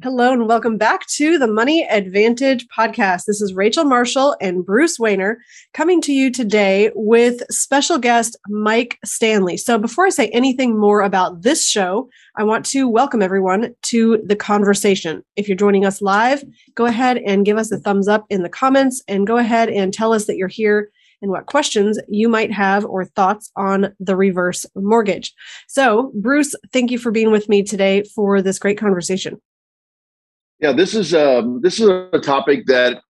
Hello and welcome back to the Money Advantage podcast. This is Rachel Marshall and Bruce Wehner coming to you today with special guest Mike Stanley. So, before I say anything more about this show, I want to welcome everyone to the conversation. If you're joining us live, go ahead and give us a thumbs up in the comments and go ahead and tell us that you're here and what questions you might have or thoughts on the reverse mortgage. So, Bruce, thank you for being with me today for this great conversation. Yeah, this is um, this is a topic that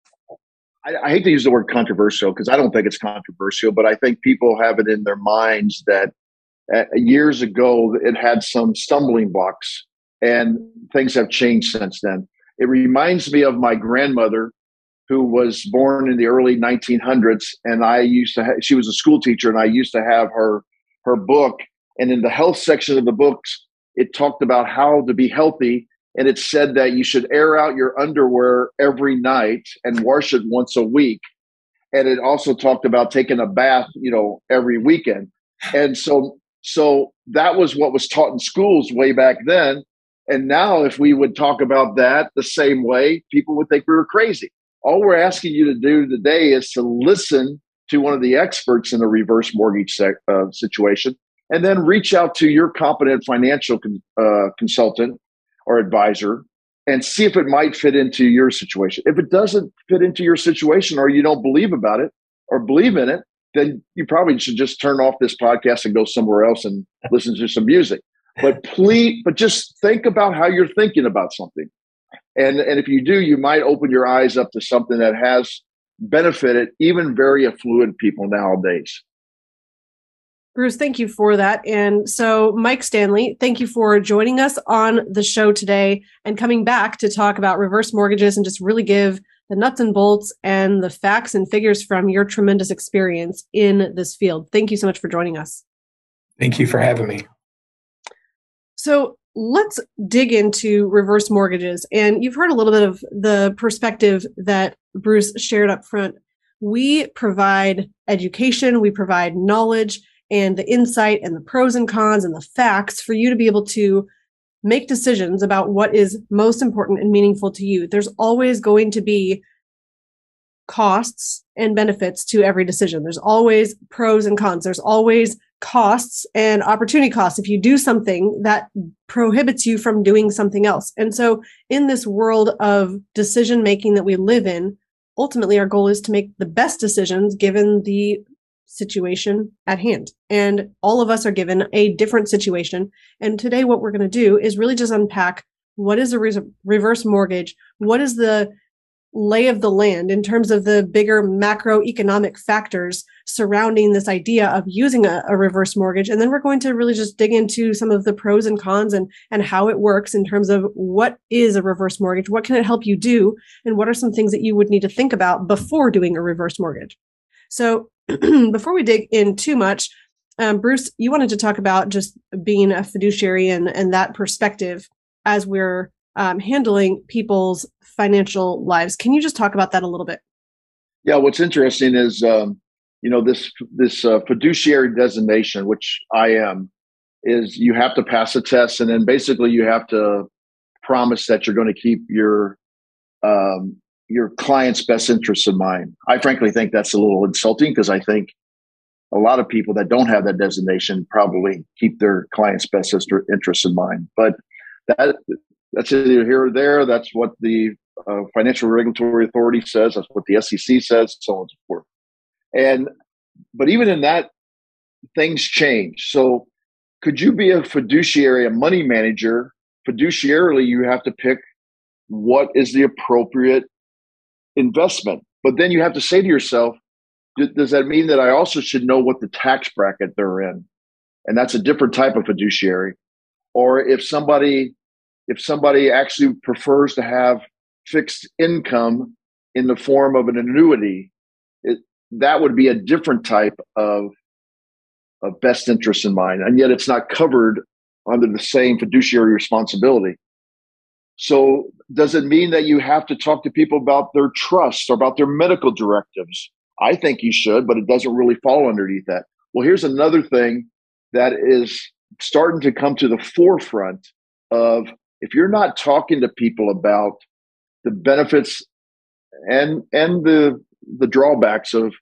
I, I hate to use the word controversial because I don't think it's controversial, but I think people have it in their minds that uh, years ago it had some stumbling blocks, and things have changed since then. It reminds me of my grandmother, who was born in the early 1900s, and I used to. Ha- she was a school teacher, and I used to have her her book, and in the health section of the books, it talked about how to be healthy and it said that you should air out your underwear every night and wash it once a week. And it also talked about taking a bath you know every weekend. And so so that was what was taught in schools way back then. And now if we would talk about that the same way people would think we were crazy. All we're asking you to do today is to listen to one of the experts in the reverse mortgage sec, uh, situation and then reach out to your competent financial con, uh, consultant or advisor and see if it might fit into your situation. If it doesn't fit into your situation or you don't believe about it or believe in it, then you probably should just turn off this podcast and go somewhere else and listen to some music. But please, but just think about how you're thinking about something. And, and if you do, you might open your eyes up to something that has benefited even very affluent people nowadays. Bruce, thank you for that. And so, Mike Stanley, thank you for joining us on the show today and coming back to talk about reverse mortgages and just really give the nuts and bolts and the facts and figures from your tremendous experience in this field. Thank you so much for joining us. Thank you for having me. So, let's dig into reverse mortgages. And you've heard a little bit of the perspective that Bruce shared up front. We provide education, we provide knowledge and the insight and the pros and cons and the facts for you to be able to make decisions about what is most important and meaningful to you. There's always going to be costs and benefits to every decision. There's always pros and cons. There's always costs and opportunity costs if you do something that prohibits you from doing something else. And so in this world of decision making that we live in, ultimately our goal is to make the best decisions given the situation at hand. And all of us are given a different situation. And today, what we're going to do is really just unpack what is a re- reverse mortgage? What is the lay of the land in terms of the bigger macroeconomic factors surrounding this idea of using a, a, reverse mortgage and then we're going to really just dig into some of the pros and cons and and how it works in terms of what is a reverse mortgage what can it help you do and what are some things that you would need to think about before doing a reverse mortgage so before we dig in too much, um, Bruce, you wanted to talk about just being a fiduciary and, and that perspective as we're um, handling people's financial lives. Can you just talk about that a little bit? Yeah, what's interesting is, um, you know, this this uh, fiduciary designation, which I am, is you have to pass a test, and then basically you have to promise that you're going to keep your um, your client's best interests in mind. I frankly think that's a little insulting because I think a lot of people that don't have that designation probably keep their client's best interests in mind. But that that's either here or there. That's what the uh, Financial Regulatory Authority says. That's what the SEC says, so on and so forth. And but even in that, things change. So could you be a fiduciary, a money manager? Fiduciarily, you have to pick what is the appropriate investment. But then you have to say to yourself, does that mean that I also should know what the tax bracket they're in? And that's a different type of fiduciary. Or if somebody if somebody actually prefers to have fixed income in the form of an annuity, it, that would be a different type of a best interest in mind, and yet it's not covered under the same fiduciary responsibility. So, does it mean that you have to talk to people about their trusts or about their medical directives? I think you should, but it doesn't really fall underneath that. Well, here's another thing that is starting to come to the forefront of if you're not talking to people about the benefits and and the the drawbacks of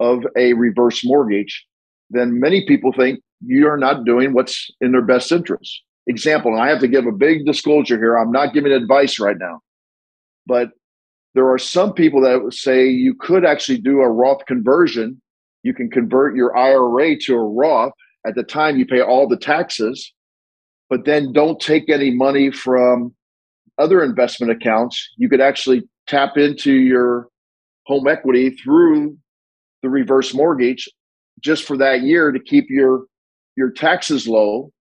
of a reverse mortgage, then many people think you are not doing what's in their best interest. Example, and I have to give a big disclosure here. I'm not giving advice right now, but there are some people that say you could actually do a Roth conversion. You can convert your IRA to a Roth. At the time, you pay all the taxes, but then don't take any money from other investment accounts. You could actually tap into your home equity through the reverse mortgage just for that year to keep your your taxes low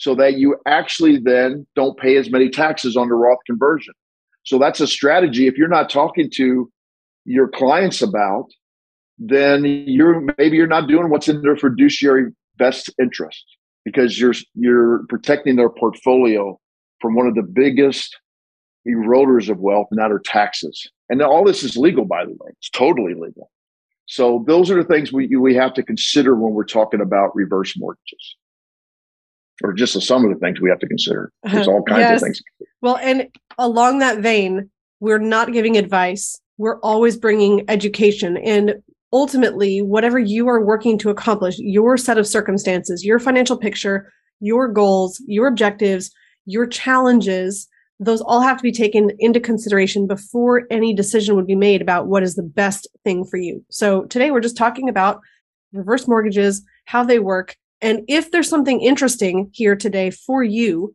so that you actually then don't pay as many taxes on the Roth conversion. So that's a strategy. If you're not talking to your clients about, then you're maybe you're not doing what's in their fiduciary best interest because you're you're protecting their portfolio from one of the biggest eroders of wealth, and that are taxes. And all this is legal, by the way. It's totally legal. So those are the things we we have to consider when we're talking about reverse mortgages, or just some of the things we have to consider. Uh-huh. There's all kinds yes. of things. Well, and along that vein, we're not giving advice. We're always bringing education, and ultimately, whatever you are working to accomplish, your set of circumstances, your financial picture, your goals, your objectives, your challenges those all have to be taken into consideration before any decision would be made about what is the best thing for you. So today we're just talking about reverse mortgages, how they work, and if there's something interesting here today for you,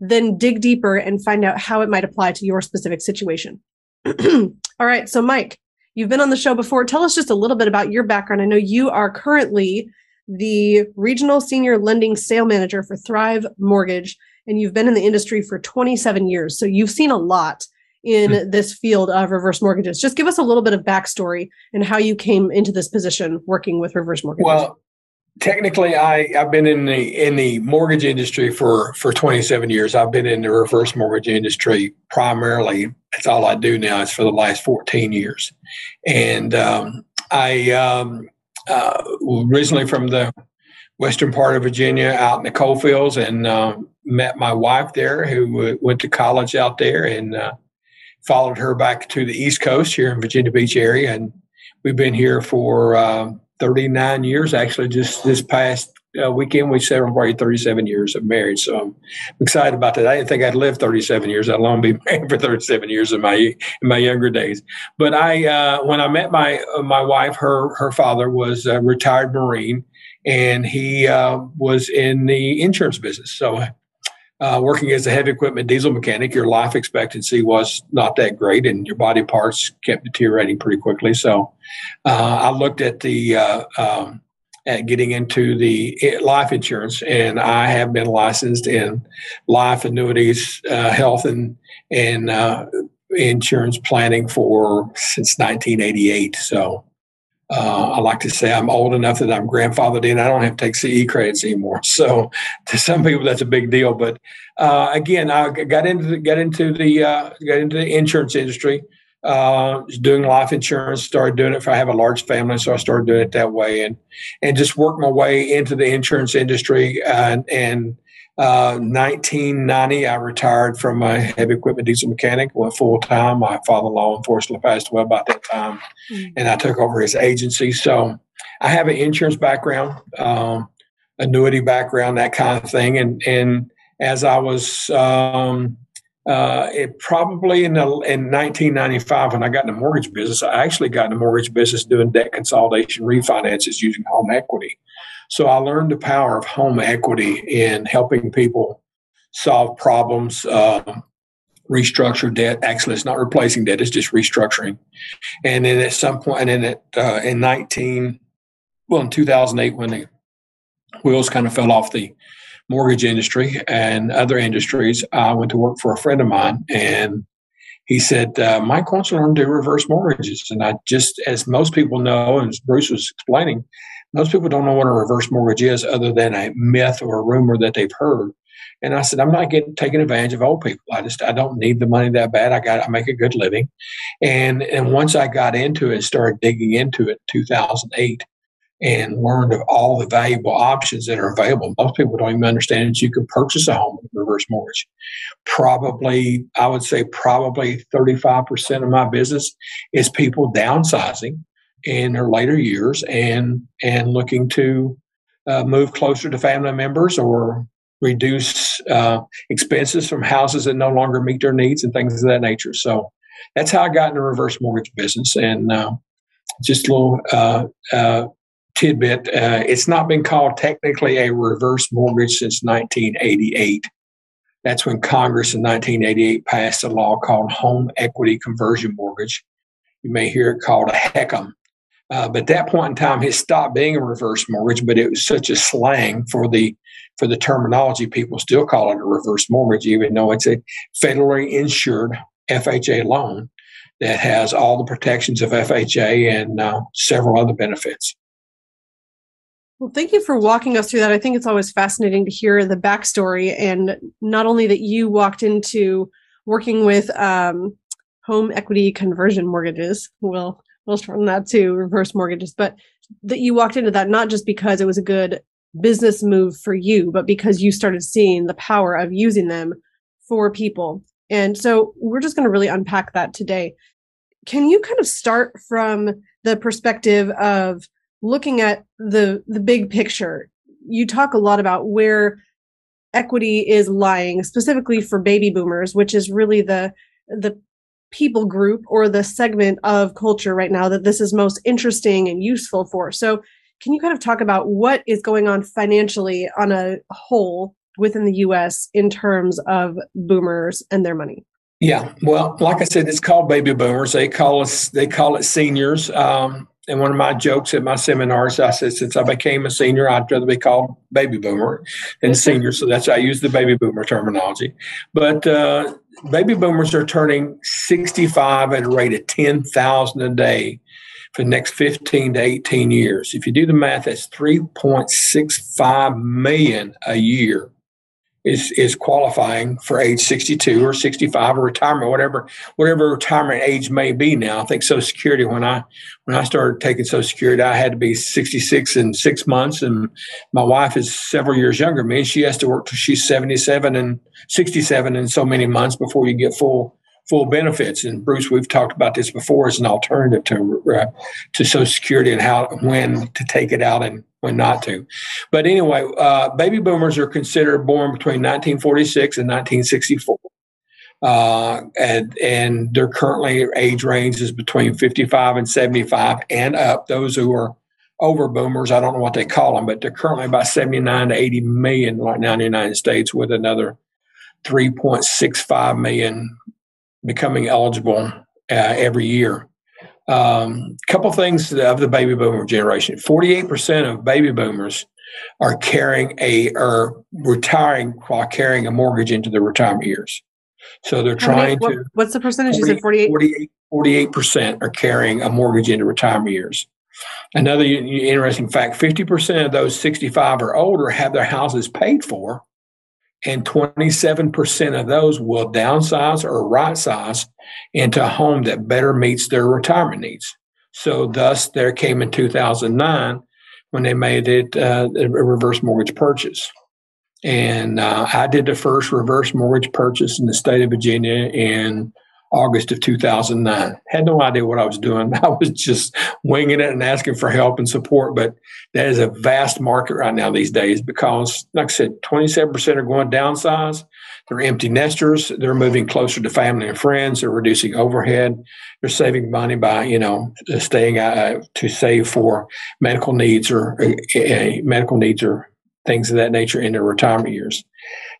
then dig deeper and find out how it might apply to your specific situation. all right, so Mike, you've been on the show before. Tell us just a little bit about your background. I know you are currently the regional senior lending sale manager for Thrive Mortgage and you've been in the industry for 27 years. So you've seen a lot in mm-hmm. this field of reverse mortgages. Just give us a little bit of backstory and how you came into this position working with reverse mortgages. Well, technically, I I've been in the in the mortgage industry for for 27 years. I've been in the reverse mortgage industry primarily. That's all I do now. Is for the last 14 years, and um, I um, uh, originally from the western part of Virginia, out in the coal fields, and um, met my wife there, who went to college out there, and uh, followed her back to the East Coast here in Virginia Beach area, and we've been here for uh, 39 years. Actually, just this past uh, weekend we celebrated 37 years of marriage, so I'm excited about that. I didn't think I'd live 37 years. I'd long be married for 37 years in my in my younger days. But I, uh, when I met my my wife, her her father was a retired Marine and he uh, was in the insurance business. So, uh, working as a heavy equipment diesel mechanic, your life expectancy was not that great, and your body parts kept deteriorating pretty quickly. So, uh, I looked at the uh, um, at getting into the eh, life insurance, and I have been licensed in life annuities, uh, health, and and uh, insurance planning for since 1988. So. Uh, I like to say I'm old enough that I'm grandfathered in. I don't have to take CE credits anymore. So to some people, that's a big deal. But uh, again, I got into the, got into the uh, got into the insurance industry. Uh, doing life insurance, started doing it for I have a large family, so I started doing it that way, and and just worked my way into the insurance industry and and 1990, uh, I retired from my heavy equipment diesel mechanic, went full time. My father in law, unfortunately, passed away about that time, mm-hmm. and I took over his agency. So I have an insurance background, um, annuity background, that kind of thing. And, and as I was, um, uh, it probably in, the, in 1995 when I got in the mortgage business, I actually got in the mortgage business doing debt consolidation refinances using home equity. So I learned the power of home equity in helping people solve problems, uh, restructure debt. Actually, it's not replacing debt; it's just restructuring. And then at some point, and then at, uh, in 19, well, in 2008, when the wheels kind of fell off the mortgage industry and other industries, I went to work for a friend of mine, and he said, uh, Mike wants to learn to do reverse mortgages. And I just, as most people know, and as Bruce was explaining, Most people don't know what a reverse mortgage is other than a myth or a rumor that they've heard. And I said, I'm not getting taking advantage of old people. I just I don't need the money that bad. I got I make a good living. And and once I got into it, and started digging into it in 2008 and learned of all the valuable options that are available. Most people don't even understand that you can purchase a home with reverse mortgage. Probably, I would say, probably 35% of my business is people downsizing in their later years and and looking to uh, move closer to family members or reduce uh, expenses from houses that no longer meet their needs and things of that nature. So that's how I got in the reverse mortgage business. And uh, just a little uh, uh, tidbit uh, it's not been called technically a reverse mortgage since 1988. That's when Congress in 1988 passed a law called Home Equity Conversion Mortgage. You may hear it called a HECM. Uh, but at that point in time, it stopped being a reverse mortgage, but it was such a slang for the for the terminology. People still call it a reverse mortgage, even though it's a federally insured FHA loan that has all the protections of FHA and uh, several other benefits. Well, thank you for walking us through that. I think it's always fascinating to hear the backstory and not only that you walked into working with um, home equity conversion mortgages. We'll we'll shorten that to reverse mortgages, but that you walked into that not just because it was a good business move for you, but because you started seeing the power of using them for people. And so we're just going to really unpack that today. Can you kind of start from the perspective of looking at the the big picture, you talk a lot about where equity is lying, specifically for baby boomers, which is really the the people group or the segment of culture right now that this is most interesting and useful for. So, can you kind of talk about what is going on financially on a whole within the US in terms of boomers and their money? Yeah, well, like I said, it's called baby boomers. They call us they call it seniors. Um, and one of my jokes at my seminars, I said, since I became a senior, I'd rather be called baby boomer than senior. So that's I use the baby boomer terminology. But uh, baby boomers are turning 65 at a rate of 10,000 a day for the next 15 to 18 years. If you do the math, that's 3.65 million a year is is qualifying for age 62 or 65 or retirement whatever whatever retirement age may be now i think social security when i when i started taking social security i had to be 66 in six months and my wife is several years younger than me she has to work till she's 77 and 67 in so many months before you get full full benefits. And Bruce, we've talked about this before as an alternative to uh, to Social Security and how when to take it out and when not to. But anyway, uh, baby boomers are considered born between 1946 and 1964. Uh, and and their currently age range is between 55 and 75 and up. Those who are over boomers, I don't know what they call them, but they're currently about 79 to 80 million right now in the United States, with another 3.65 million becoming eligible uh, every year. A um, couple things of the baby boomer generation 48% of baby boomers are carrying a or retiring while carrying a mortgage into their retirement years. So they're trying to. what's the percentage? 40, you said 48? 48, percent are carrying a mortgage into retirement years. Another interesting fact 50% of those 65 or older have their houses paid for and 27% of those will downsize or right size into a home that better meets their retirement needs. So, thus, there came in 2009 when they made it uh, a reverse mortgage purchase. And uh, I did the first reverse mortgage purchase in the state of Virginia in August of 2009. Had no idea what I was doing. I was just winging it and asking for help and support. But that is a vast market right now these days because, like I said, 27% are going downsize. They're empty nesters. They're moving closer to family and friends. They're reducing overhead. They're saving money by, you know, staying uh, to save for medical needs or uh, uh medical needs or things of that nature in their retirement years.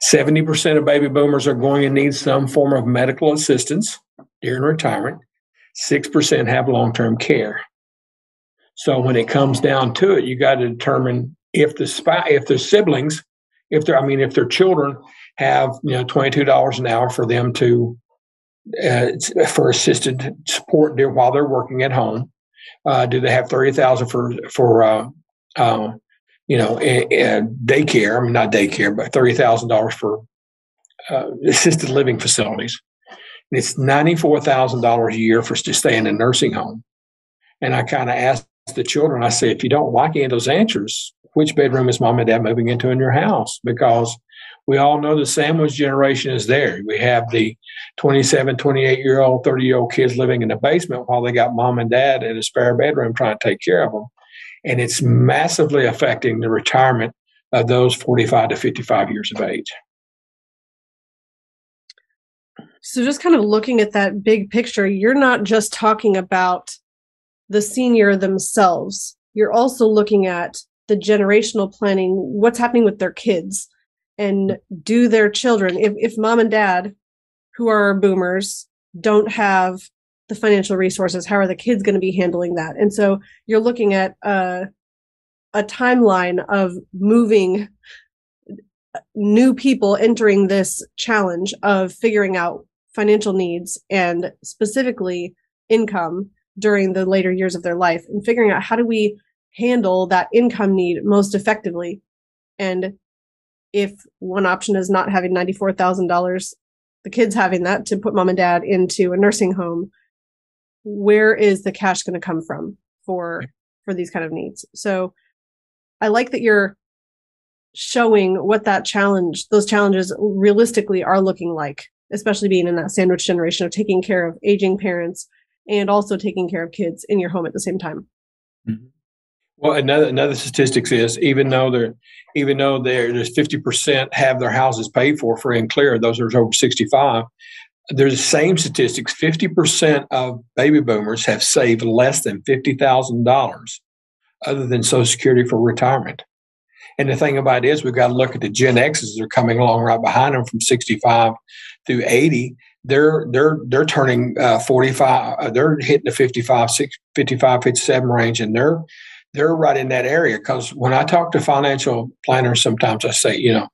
70% of baby boomers are going to need some form of medical assistance during retirement. 6% have long term care. So when it comes down to it, you got to determine if the spy, if the siblings, if they're, I mean, if their children have, you know, $22 an hour for them to, uh, for assisted support while they're working at home. Uh, do they have 30,000 for, for, uh, uh, you know, and, and daycare. I mean, not daycare, but thirty thousand dollars for uh, assisted living facilities. And it's ninety four thousand dollars a year for to stay in a nursing home. And I kind of asked the children, I say, if you don't like any of those answers, which bedroom is mom and dad moving into in your house? Because we all know the sandwich generation is there. We have the 27, 28 year old, 30 year old kids living in the basement while they got mom and dad in a spare bedroom trying to take care of them. And it's massively affecting the retirement of those 45 to 55 years of age. So, just kind of looking at that big picture, you're not just talking about the senior themselves, you're also looking at the generational planning, what's happening with their kids, and do their children, if, if mom and dad, who are boomers, don't have the financial resources, how are the kids going to be handling that? And so you're looking at a, a timeline of moving new people entering this challenge of figuring out financial needs and specifically income during the later years of their life and figuring out how do we handle that income need most effectively and if one option is not having $94,000 the kids having that to put mom and dad into a nursing home where is the cash going to come from for for these kind of needs? So i like that you're showing what that challenge those challenges realistically are looking like especially being in that sandwich generation of taking care of aging parents and also taking care of kids in your home at the same time. Mm-hmm. well another another statistic is even though they're even though there's 50% have their houses paid for free and clear those are over 65 they're the same statistics 50% of baby boomers have saved less than $50,000 other than Social Security for retirement. And the thing about it is, we've got to look at the Gen X's that are coming along right behind them from 65 through 80. They're they're they're turning uh, 45. Uh, they're hitting the 55, 6, 55, 57 range, and they're they're right in that area. Because when I talk to financial planners, sometimes I say, you know,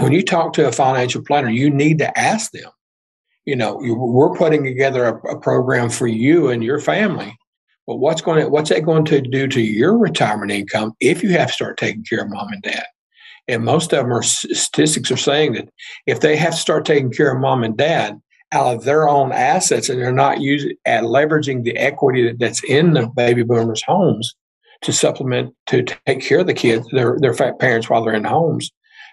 when you talk to a financial planner, you need to ask them you know we're putting together a, a program for you and your family. But what's going to what's that going to do to your retirement income if you have to start taking care of mom and dad? And most of them are statistics are saying that if they have to start taking care of mom and dad out of their own assets and they're not using at leveraging the equity that's in the baby boomers' homes to supplement to take care of the kids, their their parents while they're in homes,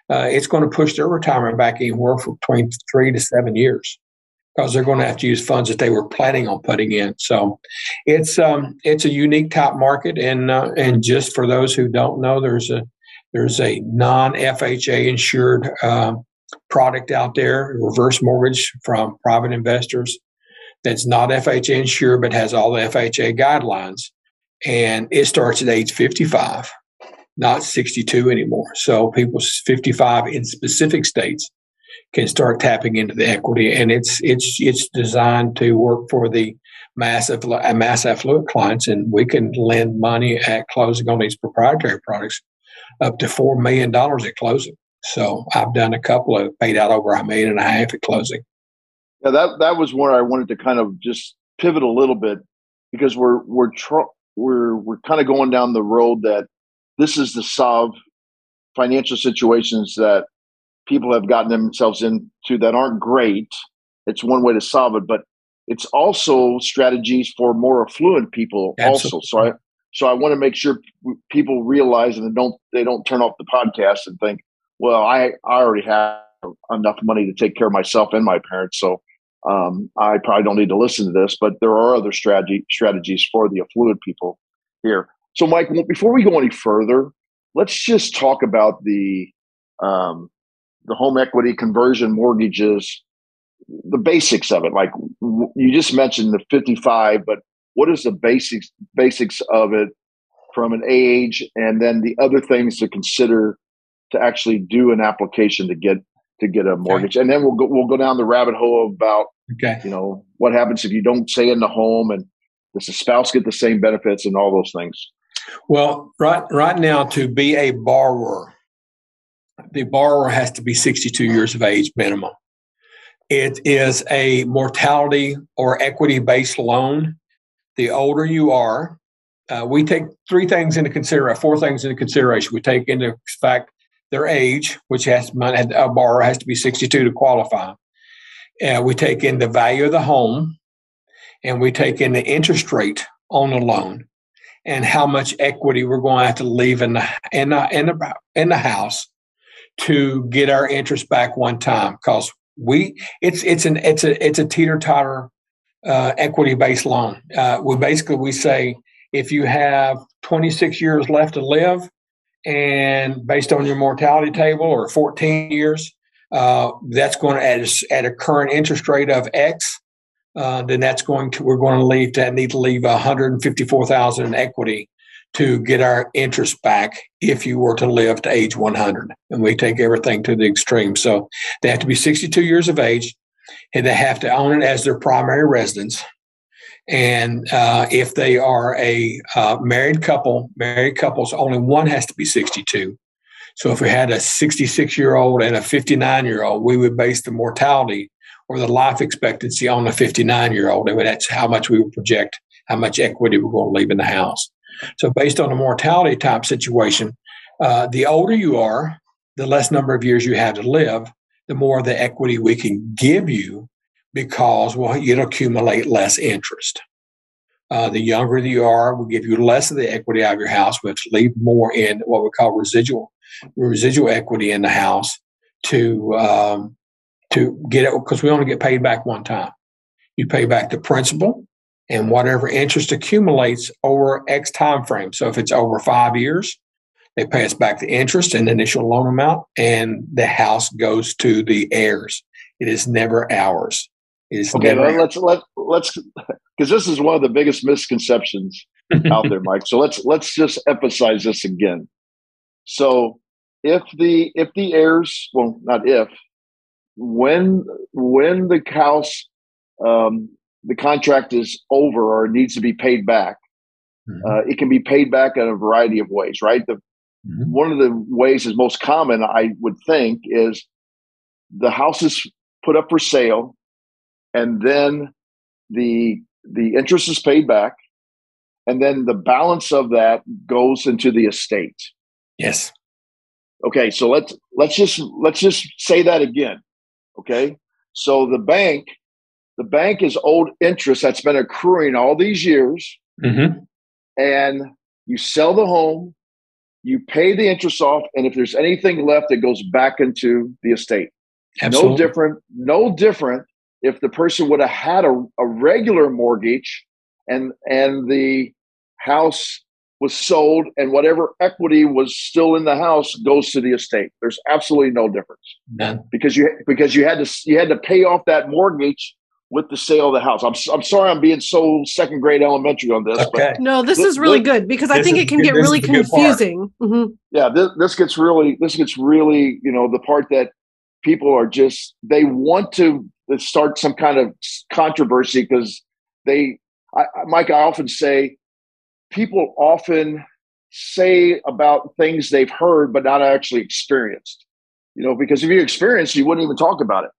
uh, it's going to push their retirement back anywhere from between three to seven years because they're going to have to use funds that they were planning on putting in. So it's um, it's a unique type market, and uh, and just for those who don't know, there's a there's a non FHA insured uh, product out there, reverse mortgage from private investors that's not FHA insured but has all the FHA guidelines. And it starts at age 55, not 62 anymore. So people 55 in specific states can start tapping into the equity and it's it's it's designed to work for the massive uh, mass affluent clients and we can lend money at closing on these proprietary products up to $4 million at closing. So I've done a couple of paid out over a million and a half at closing. Yeah, that that was where I wanted to kind of just pivot a little bit because we're we're tr- we're we're kind of going down the road that this is to solve financial situations that people have gotten themselves into that aren't great. It's one way to solve it, but it's also strategies for more affluent people Absolutely. also. So I so I want to make sure people realize and don't they don't turn off the podcast and think, well, I, I already have enough money to take care of myself and my parents, so um, I probably don't need to listen to this. But there are other strategy strategies for the affluent people here. So, Mike, before we go any further, let's just talk about the um, the home equity conversion mortgages, the basics of it. Like you just mentioned the 55, but what is the basics basics of it from an age and then the other things to consider to actually do an application to get to get a mortgage okay. and then we'll go we'll go down the rabbit hole about okay. you know what happens if you don't stay in the home and does the spouse get the same benefits and all those things well right right now to be a borrower the borrower has to be 62 years of age minimum it is a mortality or equity based loan the older you are, uh, we take three things into consideration, four things into consideration. We take into fact their age, which has a borrower has to be 62 to qualify. Uh, we take in the value of the home, and we take in the interest rate on the loan, and how much equity we're going to have to leave in the in the in the, in the house to get our interest back one time. Because we it's it's an it's a it's a teeter totter uh, equity based loan. Uh, we basically we say if you have 26 years left to live, and based on your mortality table or 14 years, uh, that's going to at a, at a current interest rate of X. Uh, then that's going to we're going to leave that need to leave 154,000 in equity to get our interest back if you were to live to age 100. And we take everything to the extreme. So they have to be 62 years of age, and they have to own it as their primary residence. And uh, if they are a uh, married couple, married couples, only one has to be 62. So if we had a 66 year old and a 59 year old, we would base the mortality or the life expectancy on the 59 year old. And that's how much we would project, how much equity we're going to leave in the house. So based on a mortality type situation, uh, the older you are, the less number of years you have to live, the more the equity we can give you because well, you'd accumulate less interest. Uh, the younger you are, we give you less of the equity out of your house, which leave more in what we call residual residual equity in the house to um, to get it because we only get paid back one time. You pay back the principal and whatever interest accumulates over X time frame. So if it's over five years, they pay us back the interest and initial loan amount, and the house goes to the heirs. It is never ours okay, let's let let's because this is one of the biggest misconceptions out there, Mike. So let's let's just emphasize this again. So if the if the heirs, well, not if, when when the house um, the contract is over or needs to be paid back, mm-hmm. uh, it can be paid back in a variety of ways, right? The mm-hmm. one of the ways is most common, I would think, is the house is put up for sale and then the the interest is paid back and then the balance of that goes into the estate yes okay so let's let's just let's just say that again okay so the bank the bank is owed interest that's been accruing all these years mm-hmm. and you sell the home you pay the interest off and if there's anything left it goes back into the estate Absolutely. no different no different if the person would have had a, a regular mortgage and and the house was sold and whatever equity was still in the house goes to the estate there's absolutely no difference None. because you because you had to you had to pay off that mortgage with the sale of the house. I'm, I'm sorry I'm being so second grade elementary on this. Okay. no, this, this is really this, good because I think it can get really confusing. Mm-hmm. Yeah, this, this gets really this gets really you know the part that people are just they want to start some kind of controversy because they, I, Mike, I often say people often say about things they've heard but not actually experienced. You know, because if you experienced, you wouldn't even talk about it.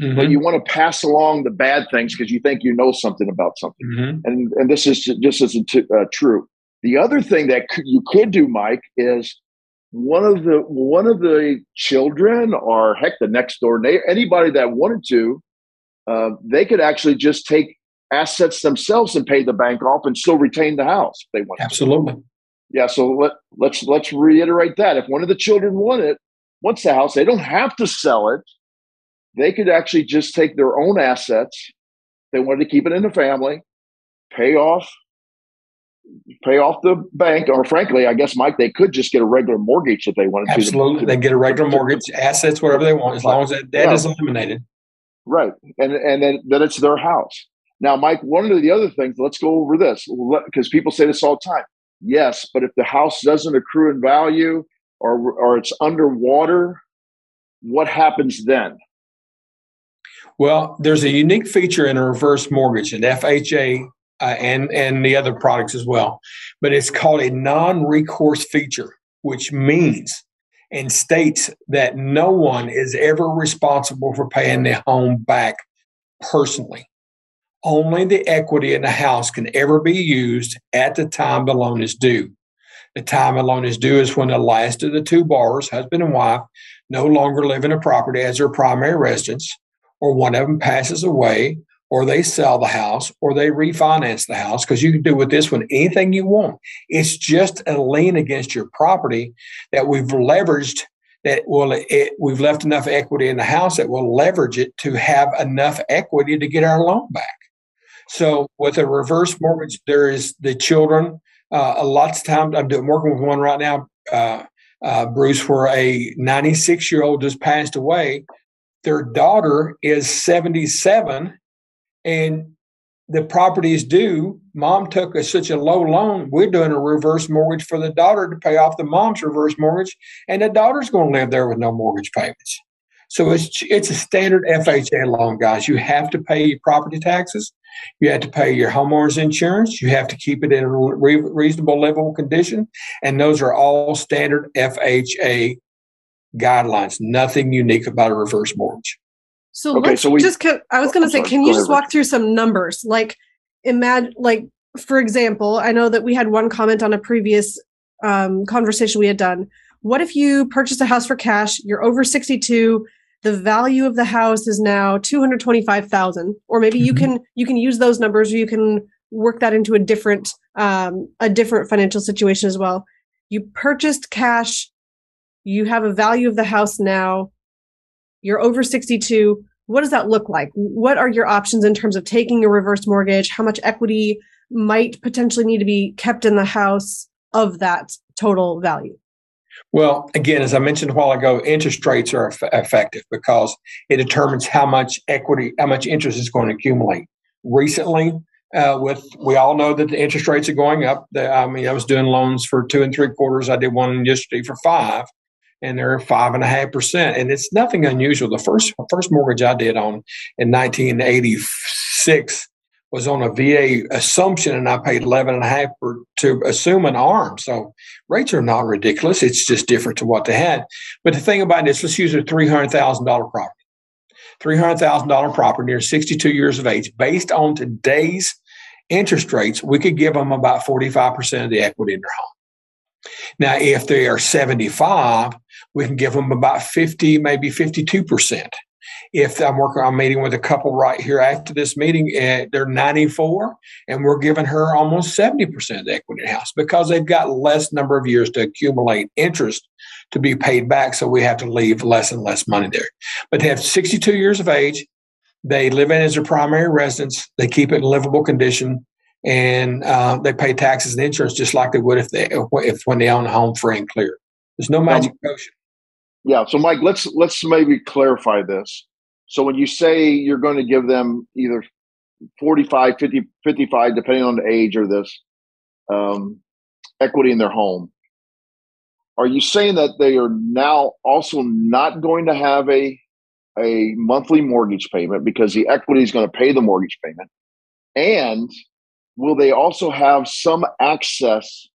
Mm-hmm. But you want to pass along the bad things because you think you know something about something, mm-hmm. and and this is just isn't t- uh, true. The other thing that you could do, Mike, is one of the one of the children or heck the next door neighbor anybody that wanted to uh, they could actually just take assets themselves and pay the bank off and still retain the house if they want absolutely to. yeah so let, let's let's reiterate that if one of the children want it wants the house they don't have to sell it they could actually just take their own assets they wanted to keep it in the family pay off pay off the bank, or frankly, I guess Mike, they could just get a regular mortgage if they wanted Absolutely. to. Absolutely, they get a regular mortgage, assets, whatever they want, as long as that debt yeah. is eliminated. Right, and and then then it's their house. Now, Mike, one of the other things, let's go over this because people say this all the time. Yes, but if the house doesn't accrue in value or or it's underwater, what happens then? Well, there's a unique feature in a reverse mortgage, an FHA uh, and and the other products as well. But it's called a non-recourse feature, which means and states that no one is ever responsible for paying the home back personally. only the equity in the house can ever be used at the time the loan is due. The time a loan is due is when the last of the two borrowers, husband and wife, no longer live in a property as their primary residence, or one of them passes away, or they sell the house, or they refinance the house, because you can do with this one anything you want. It's just a lien against your property that we've leveraged that will it, we've left enough equity in the house that will leverage it to have enough equity to get our loan back. So with a reverse mortgage, there is the children. Uh, a lot of times, I'm doing, working with one right now, uh, uh, Bruce, where a 96 year old just passed away. Their daughter is 77, and the property is due. Mom took a, such a low loan. We're doing a reverse mortgage for the daughter to pay off the mom's reverse mortgage, and the daughter's going to live there with no mortgage payments. So it's it's a standard FHA loan, guys. You have to pay your property taxes. You have to pay your homeowner's insurance. You have to keep it in a re- reasonable livable condition. And those are all standard FHA guidelines. Nothing unique about a reverse mortgage. So okay, let's so we, just, I was going to say, can you just ahead, walk Rich. through some numbers? Like, imagine, like, for example, I know that we had one comment on a previous um, conversation we had done. What if you purchased a house for cash, you're over 62, the value of the house is now 225,000 or maybe mm-hmm. you can you can use those numbers or you can work that into a different um, a different financial situation as well you purchased cash you have a value of the house now you're over 62 what does that look like what are your options in terms of taking a reverse mortgage how much equity might potentially need to be kept in the house of that total value well, again, as I mentioned a while ago, interest rates are effective because it determines how much equity, how much interest is going to accumulate. Recently, uh, with we all know that the interest rates are going up. The, I mean, I was doing loans for two and three quarters. I did one yesterday for five, and they're five and a half percent. And it's nothing unusual. The first first mortgage I did on in 1986 was on a VA assumption and I paid 11 and a for, to assume an arm. So rates are not ridiculous. It's just different to what they had. But the thing about this, let's use a $300,000 property. $300,000 property near 62 years of age, based on today's interest rates, we could give them about 45% of the equity in their home. Now, if they are 75, we can give them about 50, maybe 52% if I'm working on meeting with a couple right here after this meeting, uh, they're 94, and we're giving her almost 70% of the equity in the house because they've got less number of years to accumulate interest to be paid back. So we have to leave less and less money there. But they have 62 years of age. They live in as their primary residence. They keep it in livable condition, and uh, they pay taxes and insurance just like they would if they if when they own a home free and clear. There's no magic potion. Yeah. So, Mike, let's let's maybe clarify this. So, when you say you're going to give them either 45, 50, 55, depending on the age or this um, equity in their home, are you saying that they are now also not going to have a a monthly mortgage payment because the equity is going to pay the mortgage payment? And will they also have some access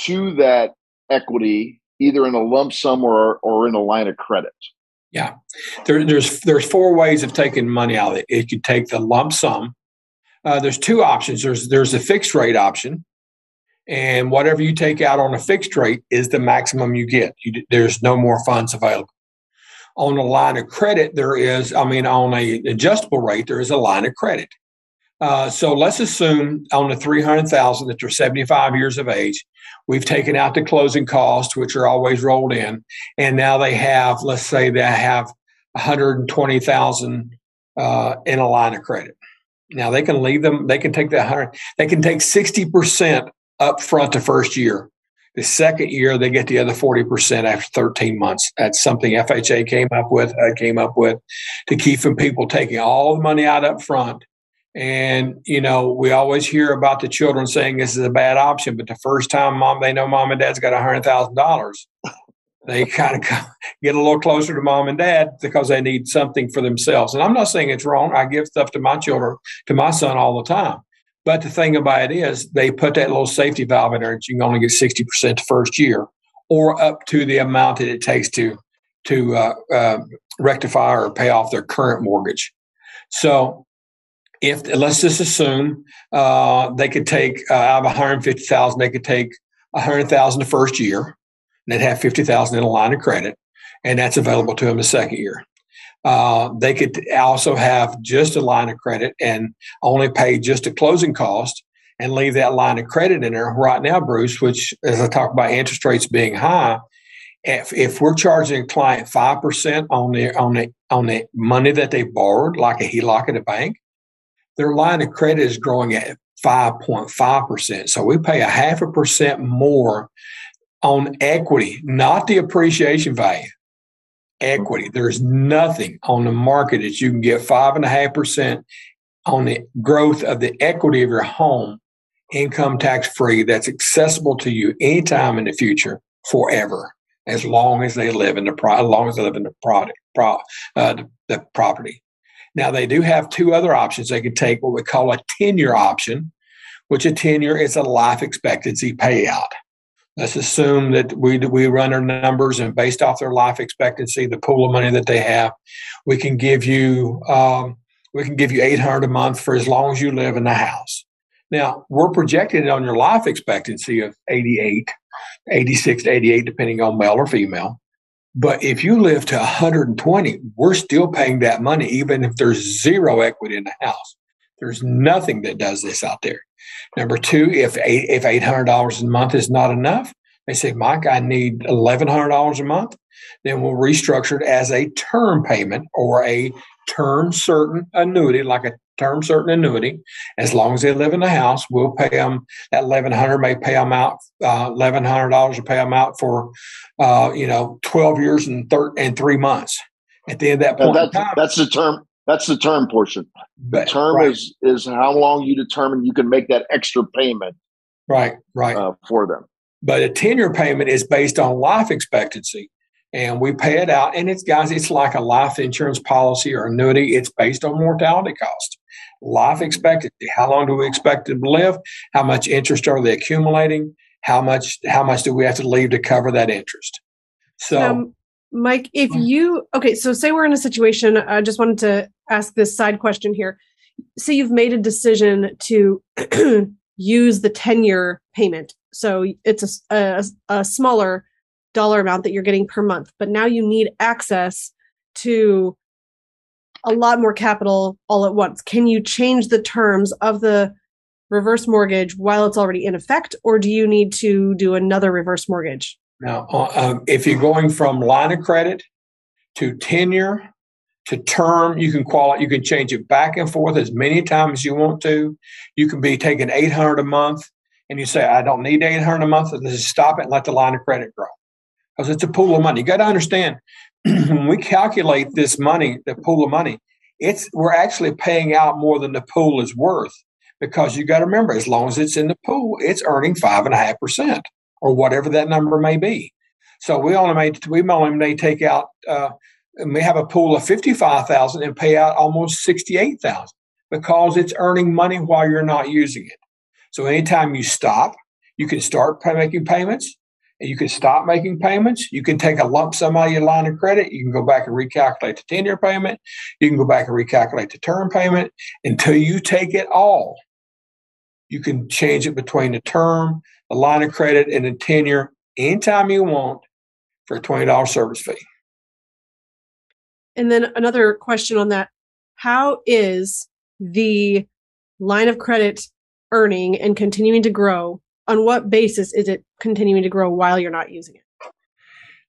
to that equity either in a lump sum or or in a line of credit. Yeah, there, there's there's four ways of taking money out of it. It could take the lump sum. Uh, there's two options. There's there's a fixed rate option, and whatever you take out on a fixed rate is the maximum you get. You, there's no more funds available. On a line of credit, there is. I mean, on a adjustable rate, there is a line of credit. Uh, so let's assume on the 300,000 that they're 75 years of age, we've taken out the closing costs, which are always rolled in. And now they have, let's say they have 120,000 uh, in a line of credit. Now they can leave them, they can take that 100, they can take 60% up front the first year. The second year, they get the other 40% after 13 months. That's something FHA came up with, uh, came up with to keep from people taking all the money out up front and, you know, we always hear about the children saying this is a bad option, but the first time mom, they know mom and dad's got a hundred thousand dollars, they kind of get a little closer to mom and dad because they need something for themselves. And I'm not saying it's wrong. I give stuff to my children, to my son all the time. But the thing about it is they put that little safety valve in there and you can only get 60% the first year or up to the amount that it takes to, to uh, uh, rectify or pay off their current mortgage. So if let's just assume uh, they could take uh, out of 150,000, they could take 100,000 the first year, and they'd have 50,000 in a line of credit, and that's available to them the second year. Uh, they could also have just a line of credit and only pay just a closing cost and leave that line of credit in there right now, Bruce, which as I talk about interest rates being high, if, if we're charging a client 5% on the, on, the, on the money that they borrowed, like a HELOC at a bank, their line of credit is growing at 5.5%. So we pay a half a percent more on equity, not the appreciation value. Equity. There's nothing on the market that you can get five and a half percent on the growth of the equity of your home, income tax free, that's accessible to you anytime in the future, forever, as long as they live in the pro- as long as they live in the product, pro- uh, the, the property. Now, they do have two other options. They could take what we call a tenure option, which a tenure is a life expectancy payout. Let's assume that we, we run our numbers and based off their life expectancy, the pool of money that they have, we can give you um, we can give you 800 a month for as long as you live in the house. Now, we're projected on your life expectancy of 88, 86 to 88, depending on male or female. But if you live to 120, we're still paying that money, even if there's zero equity in the house. There's nothing that does this out there. Number two, if eight, if eight hundred dollars a month is not enough, they say, Mike, I need eleven hundred dollars a month. Then we'll restructure it as a term payment or a term certain annuity, like a term certain annuity. As long as they live in the house, we'll pay them that eleven hundred may pay them out uh, eleven hundred dollars to pay them out for uh, you know twelve years and thir- and three months. At the end of that point, that's, time, that's the term. That's the term portion. The term right. is is how long you determine you can make that extra payment. Right, right. Uh, for them. But a tenure payment is based on life expectancy and we pay it out. And it's guys, it's like a life insurance policy or annuity. It's based on mortality cost, life expectancy. How long do we expect to live? How much interest are they accumulating? How much how much do we have to leave to cover that interest? So, um, Mike, if you okay, so say we're in a situation. I just wanted to ask this side question here. Say you've made a decision to use the tenure payment, so it's a, a, a smaller dollar amount that you're getting per month. But now you need access to a lot more capital all at once. Can you change the terms of the reverse mortgage while it's already in effect, or do you need to do another reverse mortgage? Now, uh, um, if you're going from line of credit to tenure to term, you can call it, You can change it back and forth as many times as you want to. You can be taking 800 a month, and you say, "I don't need 800 a month." Let's just stop it and let the line of credit grow because it's a pool of money. You got to understand when we calculate this money, the pool of money, it's we're actually paying out more than the pool is worth because you got to remember, as long as it's in the pool, it's earning five and a half percent or whatever that number may be. So we only may we only may take out uh, we have a pool of fifty five thousand and pay out almost sixty eight thousand because it's earning money while you're not using it. So anytime you stop, you can start making payments you can stop making payments. You can take a lump sum out of your line of credit. You can go back and recalculate the tenure payment. You can go back and recalculate the term payment until you take it all. You can change it between the term, the line of credit, and the tenure anytime you want for a $20 service fee. And then another question on that How is the line of credit earning and continuing to grow on what basis is it continuing to grow while you're not using it?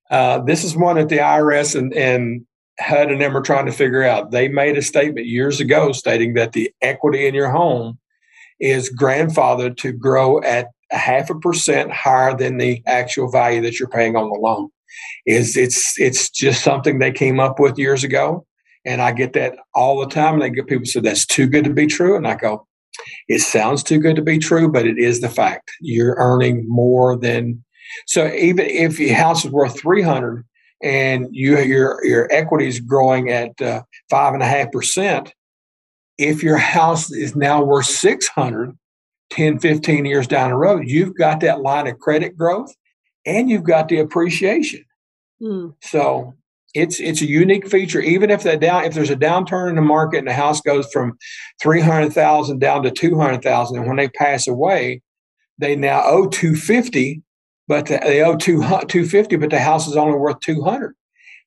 Uh, this is one that the IRS and, and HUD and them are trying to figure out. They made a statement years ago stating that the equity in your home is grandfathered to grow at a half a percent higher than the actual value that you're paying on the loan. Is it's it's just something they came up with years ago, and I get that all the time. And they get people say that's too good to be true, and I go, it sounds too good to be true, but it is the fact. You're earning more than so even if your house is worth 300 and you your your equity is growing at uh, five and a half percent, if your house is now worth 600 10, 15 years down the road, you've got that line of credit growth and you've got the appreciation. Mm. So it's it's a unique feature. Even if that down if there's a downturn in the market and the house goes from three hundred thousand down to two hundred thousand, and when they pass away, they now owe two fifty, but the, they owe two two fifty, but the house is only worth two hundred.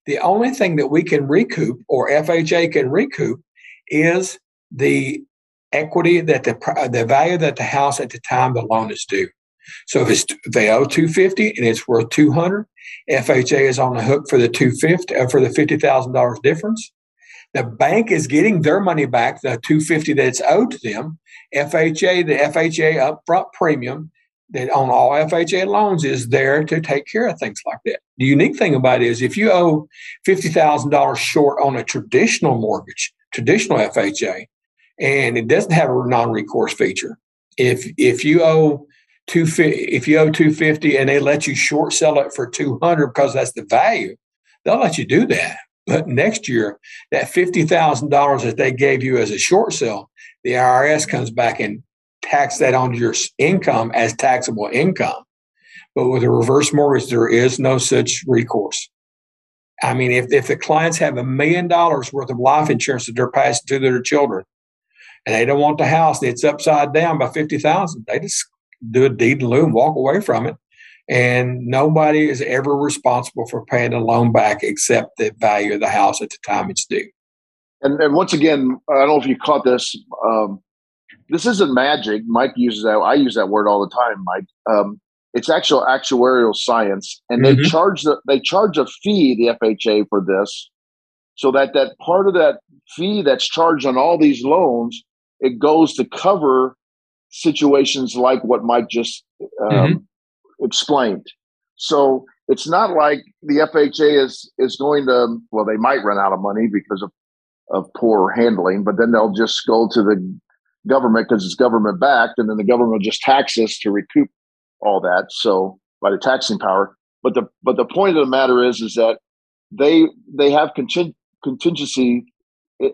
The only thing that we can recoup or FHA can recoup is the equity that the the value that the house at the time the loan is due. So if it's they owe 250 and it's worth 200, FHA is on the hook for the 250 uh, for the $50,000 difference. The bank is getting their money back, the 250 that's owed to them. FHA, the FHA upfront premium that on all FHA loans is there to take care of things like that. The unique thing about it is if you owe $50,000 short on a traditional mortgage, traditional FHA, and it doesn't have a non-recourse feature, if if you owe two if you owe 250 and they let you short sell it for 200 because that's the value they'll let you do that. But next year that $50000 that they gave you as a short sale the irs comes back and tax that on your income as taxable income. But with a reverse mortgage there is no such recourse. I mean if, if the clients have a million dollars worth of life insurance that they're passing to their children and they don't want the house it's upside down by 50000 they just do a deed in lieu and walk away from it. And nobody is ever responsible for paying the loan back except the value of the house at the time it's due. And, and once again, I don't know if you caught this. Um, this isn't magic. Mike uses that. I use that word all the time, Mike. Um, it's actual actuarial science, and mm-hmm. they charge the they charge a fee the FHA for this, so that that part of that fee that's charged on all these loans it goes to cover situations like what Mike just um, mm-hmm. explained. So it's not like the FHA is is going to well, they might run out of money because of of poor handling, but then they'll just go to the government because it's government backed, and then the government will just tax us to recoup all that. So by the taxing power. But the but the point of the matter is is that they they have conting- contingency eh,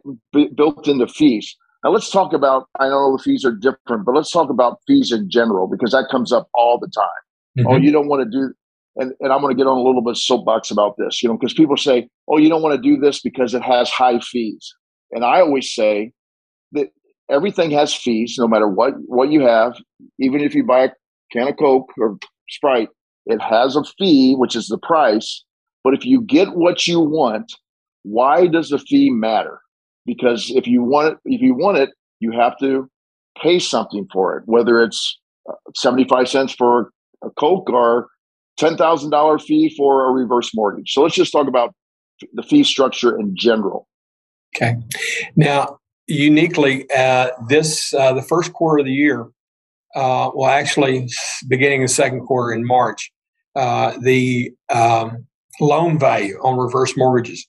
built into fees. Now let's talk about. I know the fees are different, but let's talk about fees in general because that comes up all the time. Oh, mm-hmm. Oh, you don't want to do, and and I'm going to get on a little bit of soapbox about this, you know, because people say, oh, you don't want to do this because it has high fees, and I always say that everything has fees, no matter what what you have. Even if you buy a can of Coke or Sprite, it has a fee, which is the price. But if you get what you want, why does the fee matter? Because if you want it, if you want it, you have to pay something for it, whether it's uh, 75 cents for a Coke or $10,000 fee for a reverse mortgage. So let's just talk about the fee structure in general. Okay. Now, uniquely, uh, this, uh, the first quarter of the year, uh, well, actually, beginning the second quarter in March, uh, the um, loan value on reverse mortgages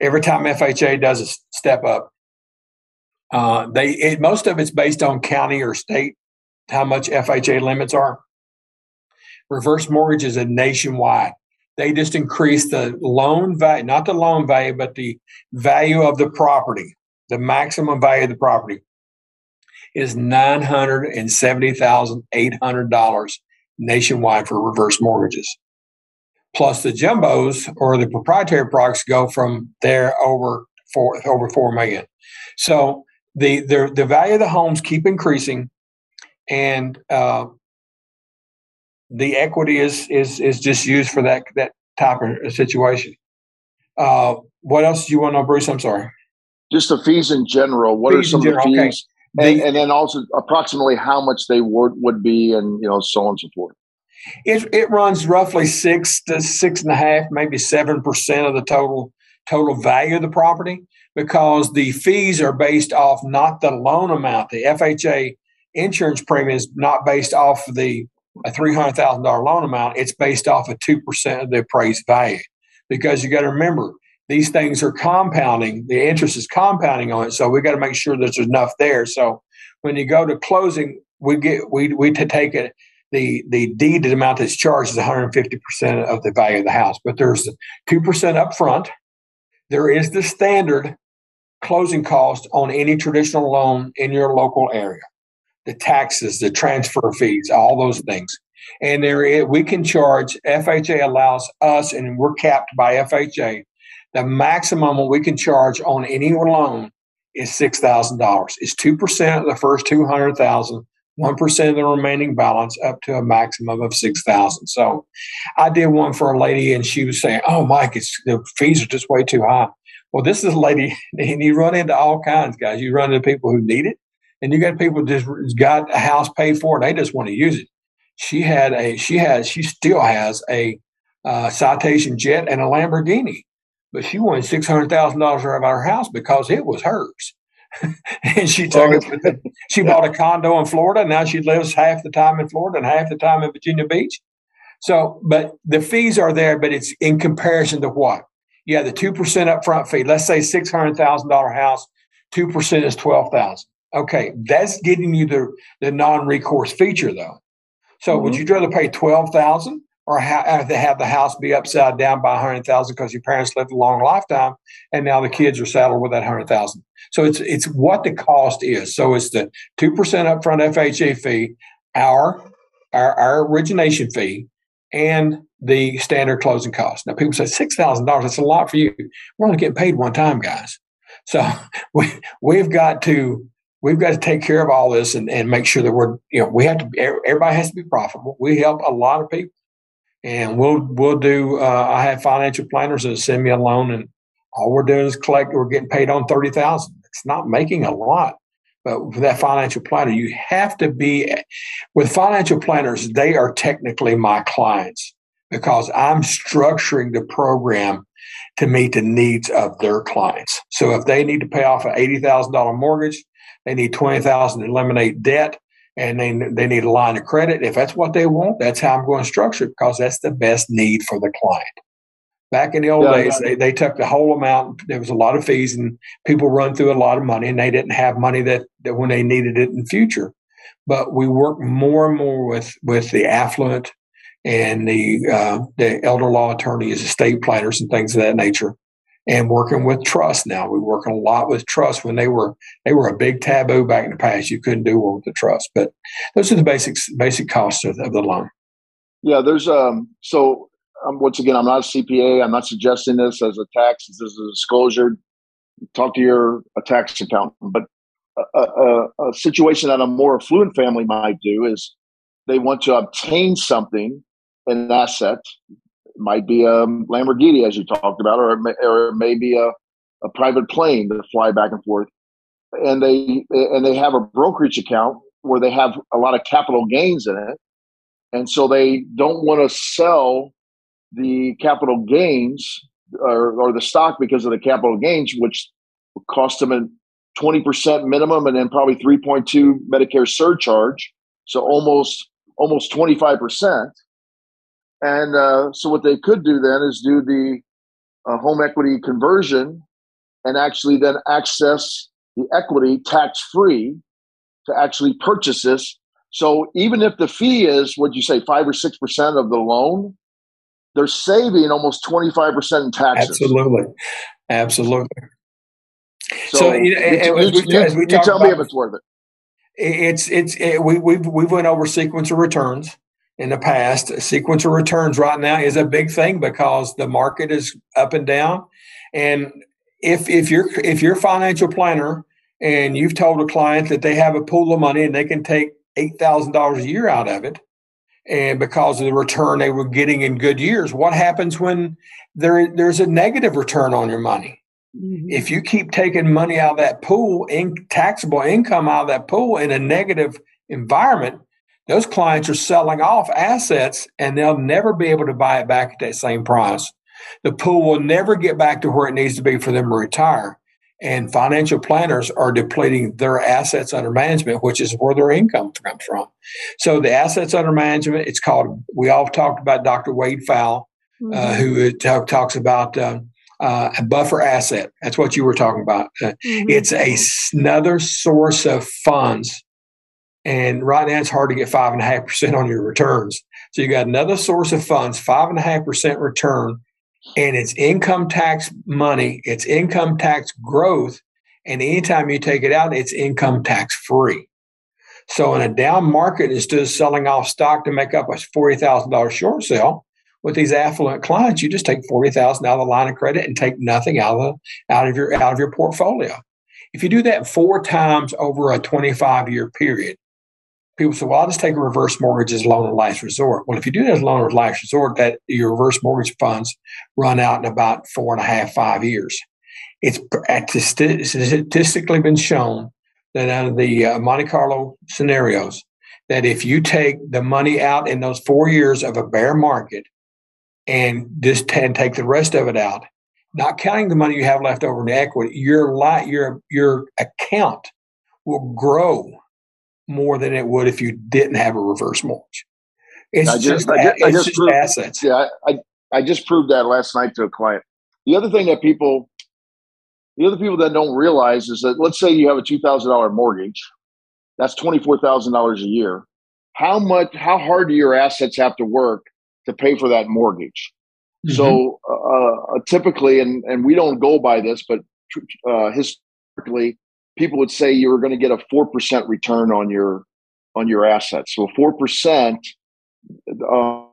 every time FHA does a step up, uh, they it, most of it's based on county or state how much FHA limits are. Reverse mortgage is a nationwide. They just increase the loan value, not the loan value, but the value of the property. The maximum value of the property is nine hundred and seventy thousand eight hundred dollars nationwide for reverse mortgages plus the jumbos or the proprietary products go from there over four over four million. So the the, the value of the homes keep increasing, and uh, the equity is is is just used for that that type of situation. Uh, what else do you want to know, Bruce? I'm sorry. Just the fees in general. What fees are some of the fees? Okay. And, the, and, then also approximately how much they would would be, and you know, so on and so forth. It it runs roughly six to six and a half, maybe seven percent of the total total value of the property because the fees are based off not the loan amount. The FHA insurance premium is not based off the three hundred thousand dollar loan amount. It's based off of two percent of the appraised value because you got to remember these things are compounding. The interest is compounding on it, so we got to make sure there's enough there. So when you go to closing, we get we we to take it the the deeded amount that's charged is 150% of the value of the house. But there's 2% up front. There is the standard closing cost on any traditional loan in your local area. The taxes, the transfer fees, all those things. And there is, we can charge, FHA allows us, and we're capped by FHA, The maximum we can charge on any loan is six thousand dollars. It's two percent of the first two hundred thousand, one percent of the remaining balance, up to a maximum of six thousand. So, I did one for a lady, and she was saying, "Oh, Mike, it's the fees are just way too high." Well, this is a lady, and you run into all kinds, guys. You run into people who need it, and you got people just got a house paid for, and they just want to use it. She had a, she has, she still has a uh, citation jet and a Lamborghini, but she wanted six hundred thousand dollars out of our house because it was hers. and she took it. She bought a condo in Florida. Now she lives half the time in Florida and half the time in Virginia Beach. So, but the fees are there, but it's in comparison to what? Yeah, the two percent upfront fee. Let's say six hundred thousand dollar house, two percent is twelve thousand. Okay, that's getting you the the non-recourse feature though. So mm-hmm. would you rather pay twelve thousand or have uh, to have the house be upside down by a hundred thousand because your parents lived a long lifetime and now the kids are saddled with that hundred thousand? So it's it's what the cost is. So it's the two percent upfront FHA fee, our our, our origination fee, and the standard closing cost. Now people say six thousand dollars. That's a lot for you. We're only getting paid one time, guys. So we we've got to we've got to take care of all this and, and make sure that we're you know we have to everybody has to be profitable we help a lot of people and we'll we'll do uh, i have financial planners that send me a loan and all we're doing is collect we're getting paid on 30000 it's not making a lot but with that financial planner you have to be with financial planners they are technically my clients because i'm structuring the program to meet the needs of their clients. So if they need to pay off an $80000 mortgage they need 20000 to eliminate debt and they, they need a line of credit. If that's what they want, that's how I'm going to structure it because that's the best need for the client. Back in the old yeah, days, yeah. They, they took the whole amount. There was a lot of fees, and people run through a lot of money, and they didn't have money that, that when they needed it in the future. But we work more and more with with the affluent and the uh, the elder law attorneys, estate planners, and things of that nature and working with trust now. We work a lot with trust when they were they were a big taboo back in the past. You couldn't do one with the trust, but those are the basics basic costs of, of the loan. Yeah, there's um so um, once again, I'm not a CPA. I'm not suggesting this as a tax. This is a disclosure. Talk to your a tax accountant. But a, a, a situation that a more affluent family might do is they want to obtain something, an asset, might be a Lamborghini, as you talked about, or or maybe a, a private plane to fly back and forth. And they and they have a brokerage account where they have a lot of capital gains in it, and so they don't want to sell the capital gains or, or the stock because of the capital gains, which cost them a 20% minimum and then probably 3.2 Medicare surcharge. So almost almost 25%. And uh, so, what they could do then is do the uh, home equity conversion and actually then access the equity tax free to actually purchase this. So, even if the fee is, what you say, five or 6% of the loan, they're saving almost 25% in taxes. Absolutely. Absolutely. So, so you, you, you, you tell about, me if it's worth it. It's, it's, it, we, we've, we've went over sequence of returns in the past. Sequential returns right now is a big thing because the market is up and down. And if if you're if you're a financial planner and you've told a client that they have a pool of money and they can take eight thousand dollars a year out of it, and because of the return they were getting in good years, what happens when there there's a negative return on your money? Mm-hmm. If you keep taking money out of that pool, in, taxable income out of that pool in a negative environment, those clients are selling off assets and they'll never be able to buy it back at that same price. The pool will never get back to where it needs to be for them to retire. And financial planners are depleting their assets under management, which is where their income comes from. So the assets under management, it's called, we all talked about Dr. Wade Pfau, uh, mm-hmm. uh, who t- talks about um, uh, a buffer asset. That's what you were talking about. Uh, mm-hmm. It's a, another source of funds and right now, it's hard to get five and a half percent on your returns. So you got another source of funds, five and a half percent return, and it's income tax money, it's income tax growth. And anytime you take it out, it's income tax free. So in a down market, instead of selling off stock to make up a $40,000 short sale, with these affluent clients, you just take forty thousand out of the line of credit and take nothing out of out of your out of your portfolio. If you do that four times over a 25 year period, people say, well, I'll just take a reverse mortgage as a loan of last resort. Well, if you do that as a loan of last resort, that your reverse mortgage funds run out in about four and a half, five years. It's statistically been shown that out of the uh, Monte Carlo scenarios, that if you take the money out in those four years of a bear market and just and take the rest of it out, not counting the money you have left over in equity, your li- your your account will grow more than it would if you didn't have a reverse mortgage. It's I just, just, I just, I just, just proved, assets. Yeah, I, I just proved that last night to a client. The other thing that people, the other people that don't realize is that let's say you have a two thousand dollar mortgage, that's twenty four thousand dollars a year. How much? How hard do your assets have to work to pay for that mortgage? Mm-hmm. So uh, uh, typically, and and we don't go by this, but uh, historically, people would say you were going to get a four percent return on your on your assets. So four percent uh,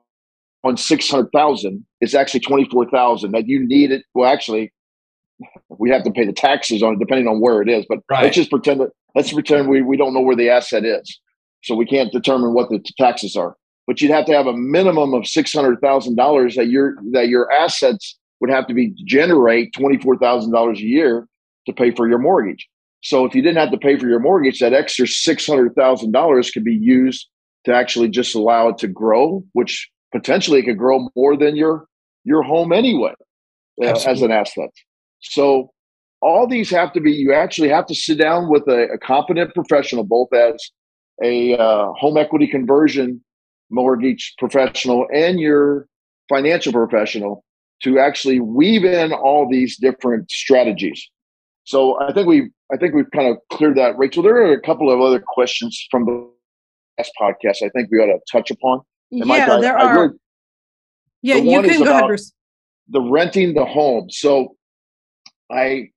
on six hundred thousand is actually twenty four thousand that you need it. Well, actually, we have to pay the taxes on it depending on where it is. But right. let's just pretend that let's pretend we, we don't know where the asset is, so we can't determine what the taxes are but you'd have to have a minimum of six hundred thousand dollars that your that your assets would have to be generate twenty four thousand dollars a year to pay for your mortgage. So if you didn't have to pay for your mortgage, that extra six hundred thousand dollars could be used to actually just allow it to grow, which potentially it could grow more than your your home anyway uh, as an asset. So all these have to be you actually have to sit down with a, a competent professional, both as a uh, home equity conversion mortgage professional and your financial professional to actually weave in all these different strategies. So I think we I think we've kind of cleared that. Rachel, there are a couple of other questions from the last podcast I think we ought to touch upon. And yeah, Mike, there I, are. I yeah, you can go ahead, Bruce. The renting the home. So I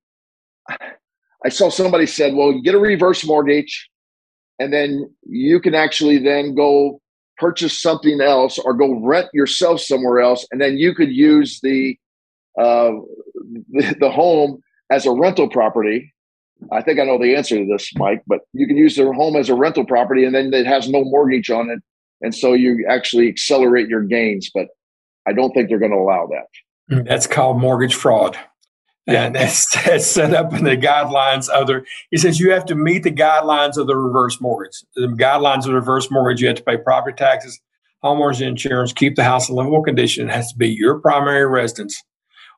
I saw somebody said, well, you get a reverse mortgage and then you can actually then go purchase something else or go rent yourself somewhere else and then you could use the uh, the, the home as a rental property i think i know the answer to this mike but you can use the home as a rental property and then it has no mortgage on it and so you actually accelerate your gains but i don't think they're going to allow that hmm. that's called mortgage fraud and that's, that's set up in the guidelines of the. He says you have to meet the guidelines of the reverse mortgage. The guidelines of the reverse mortgage, you have to pay property taxes, homeowners insurance, keep the house in livable condition. It has to be your primary residence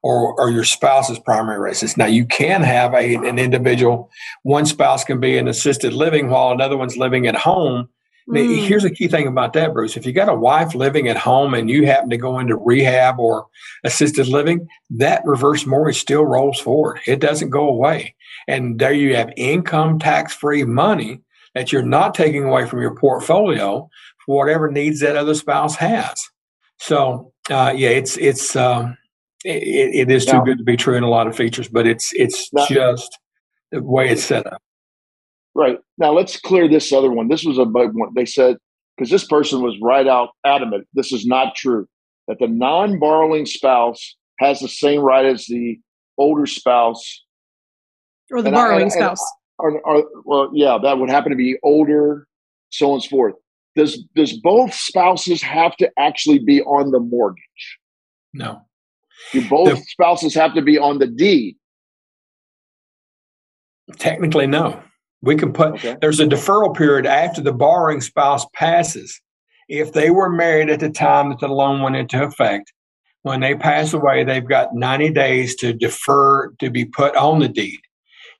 or, or your spouse's primary residence. Now, you can have a, an individual, one spouse can be in assisted living while another one's living at home Mm. Here's a key thing about that, Bruce. If you got a wife living at home and you happen to go into rehab or assisted living, that reverse mortgage still rolls forward. It doesn't go away. And there you have income tax free money that you're not taking away from your portfolio for whatever needs that other spouse has. So, uh, yeah, it's, it's, um, it, it is too now, good to be true in a lot of features, but it's, it's now, just the way it's set up. Right. Now let's clear this other one. This was a big one. They said, because this person was right out adamant, this is not true, that the non borrowing spouse has the same right as the older spouse. Or the and borrowing I, spouse. Or, or, well, yeah, that would happen to be older, so on and so forth. Does, does both spouses have to actually be on the mortgage? No. Do both the, spouses have to be on the deed? Technically, no. We can put okay. there's a deferral period after the borrowing spouse passes. If they were married at the time that the loan went into effect, when they pass away, they've got 90 days to defer to be put on the deed.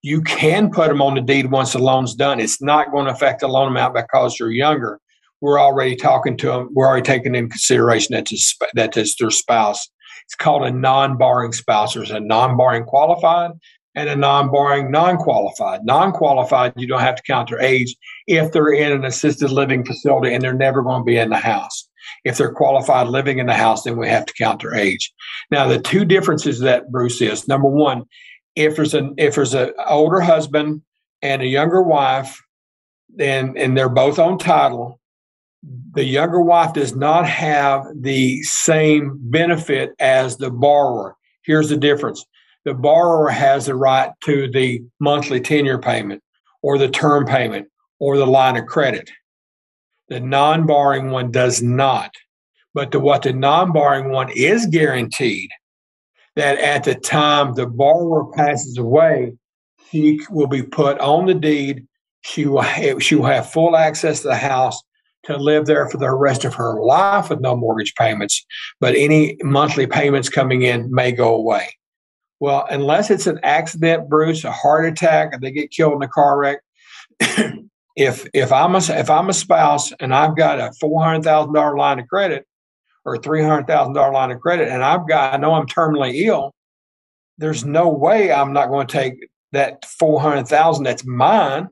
You can put them on the deed once the loan's done. It's not going to affect the loan amount because you're younger. We're already talking to them. We're already taking in consideration that that is their spouse. It's called a non borrowing spouse. There's a non borrowing qualified and a non borrowing non-qualified. Non-qualified, you don't have to count their age if they're in an assisted living facility and they're never going to be in the house. If they're qualified living in the house, then we have to count their age. Now, the two differences that Bruce is number one, if there's an if there's an older husband and a younger wife, then and they're both on title, the younger wife does not have the same benefit as the borrower. Here's the difference the borrower has the right to the monthly tenure payment or the term payment or the line of credit. The non borrowing one does not. But the, what the non borrowing one is guaranteed that at the time the borrower passes away, she will be put on the deed. She will have, she will have full access to the house to live there for the rest of her life with no mortgage payments. But any monthly payments coming in may go away. Well, unless it's an accident, Bruce, a heart attack, and they get killed in a car wreck. if if I'm a if I'm a spouse and I've got a four hundred thousand dollar line of credit or three hundred thousand dollar line of credit, and I've got I know I'm terminally ill, there's no way I'm not going to take that four hundred thousand that's mine,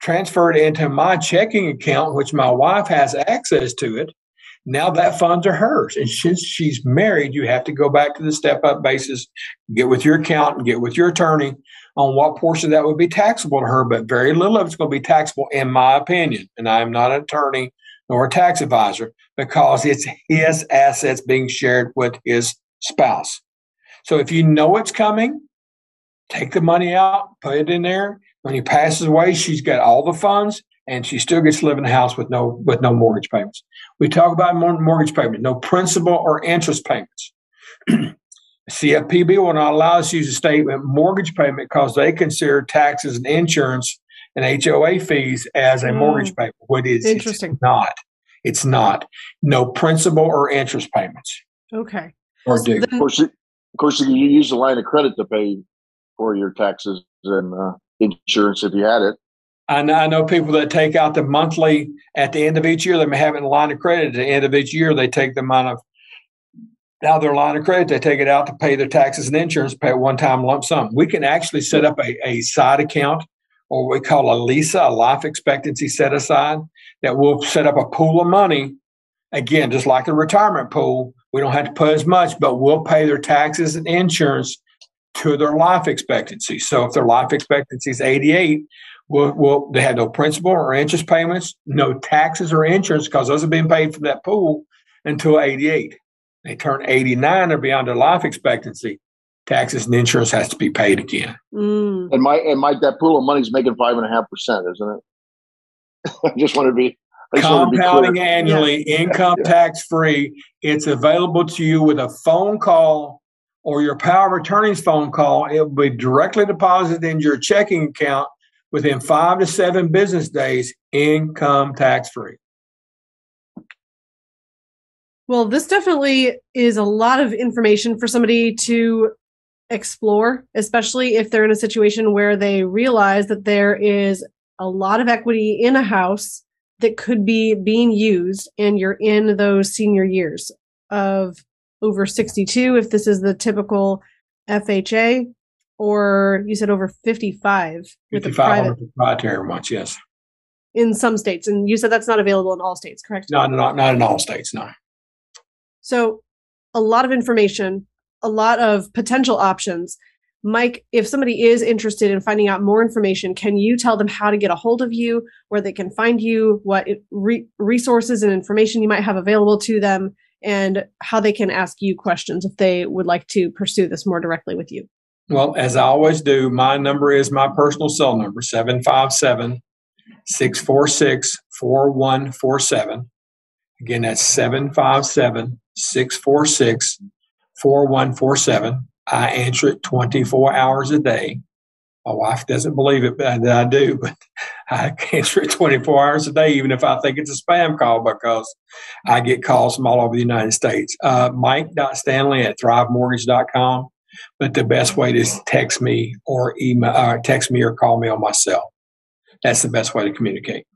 transfer it into my checking account, which my wife has access to it, now that funds are hers. And since she's married, you have to go back to the step up basis, get with your accountant, get with your attorney on what portion that would be taxable to her, but very little of it's going to be taxable, in my opinion. And I am not an attorney nor a tax advisor because it's his assets being shared with his spouse. So if you know it's coming, take the money out, put it in there. When he passes away, she's got all the funds and she still gets to live in the house with no with no mortgage payments. We talk about mortgage payment, no principal or interest payments. CFPB will not allow us to use a statement mortgage payment because they consider taxes and insurance and HOA fees as a mm. mortgage payment. What is interesting? It's not. It's not. No principal or interest payments. Okay. Or so do. Then, of course, of course, you use the line of credit to pay for your taxes and uh, insurance if you had it. I know, I know people that take out the monthly at the end of each year. They may have it in a line of credit. At the end of each year, they take the amount of now their line of credit. They take it out to pay their taxes and insurance, pay a one-time lump sum. We can actually set up a, a side account, or we call a LESA, a life expectancy set aside, that will set up a pool of money. Again, just like the retirement pool, we don't have to put as much, but we'll pay their taxes and insurance to their life expectancy. So if their life expectancy is 88, well, will they have no principal or interest payments, no taxes or insurance because those are being paid from that pool until 88. They turn 89 or beyond their life expectancy, taxes and insurance has to be paid again. Mm. And my and my that pool of money is making five and a half percent, isn't it? I just want to be compounding annually, yeah. income yeah. tax free. It's available to you with a phone call or your power of attorney's phone call. It will be directly deposited in your checking account within five to seven business days, income tax free. Well, this definitely is a lot of information for somebody to explore, especially if they're in a situation where they realize that there is a lot of equity in a house that could be being used and you're in those senior years of over 62 if this is the typical FHA or you said over 55 with the private proprietary ones, yes. In some states. And you said that's not available in all states, correct? No, not, not in all states, no. So a lot of information, a lot of potential options. Mike, if somebody is interested in finding out more information, can you tell them how to get a hold of you, where they can find you, what re- resources and information you might have available to them, and how they can ask you questions if they would like to pursue this more directly with you? Well, as I always do, my number is my personal cell number 757 646 4147. Again, that's 757 646 4147. I answer it 24 hours a day. My wife doesn't believe it, but I do. But I answer it 24 hours a day, even if I think it's a spam call, because I get calls from all over the United States. Uh, Mike.Stanley at thrivemortgage.com. But the best way to text me or email, uh, text me or call me on my cell. That's the best way to communicate.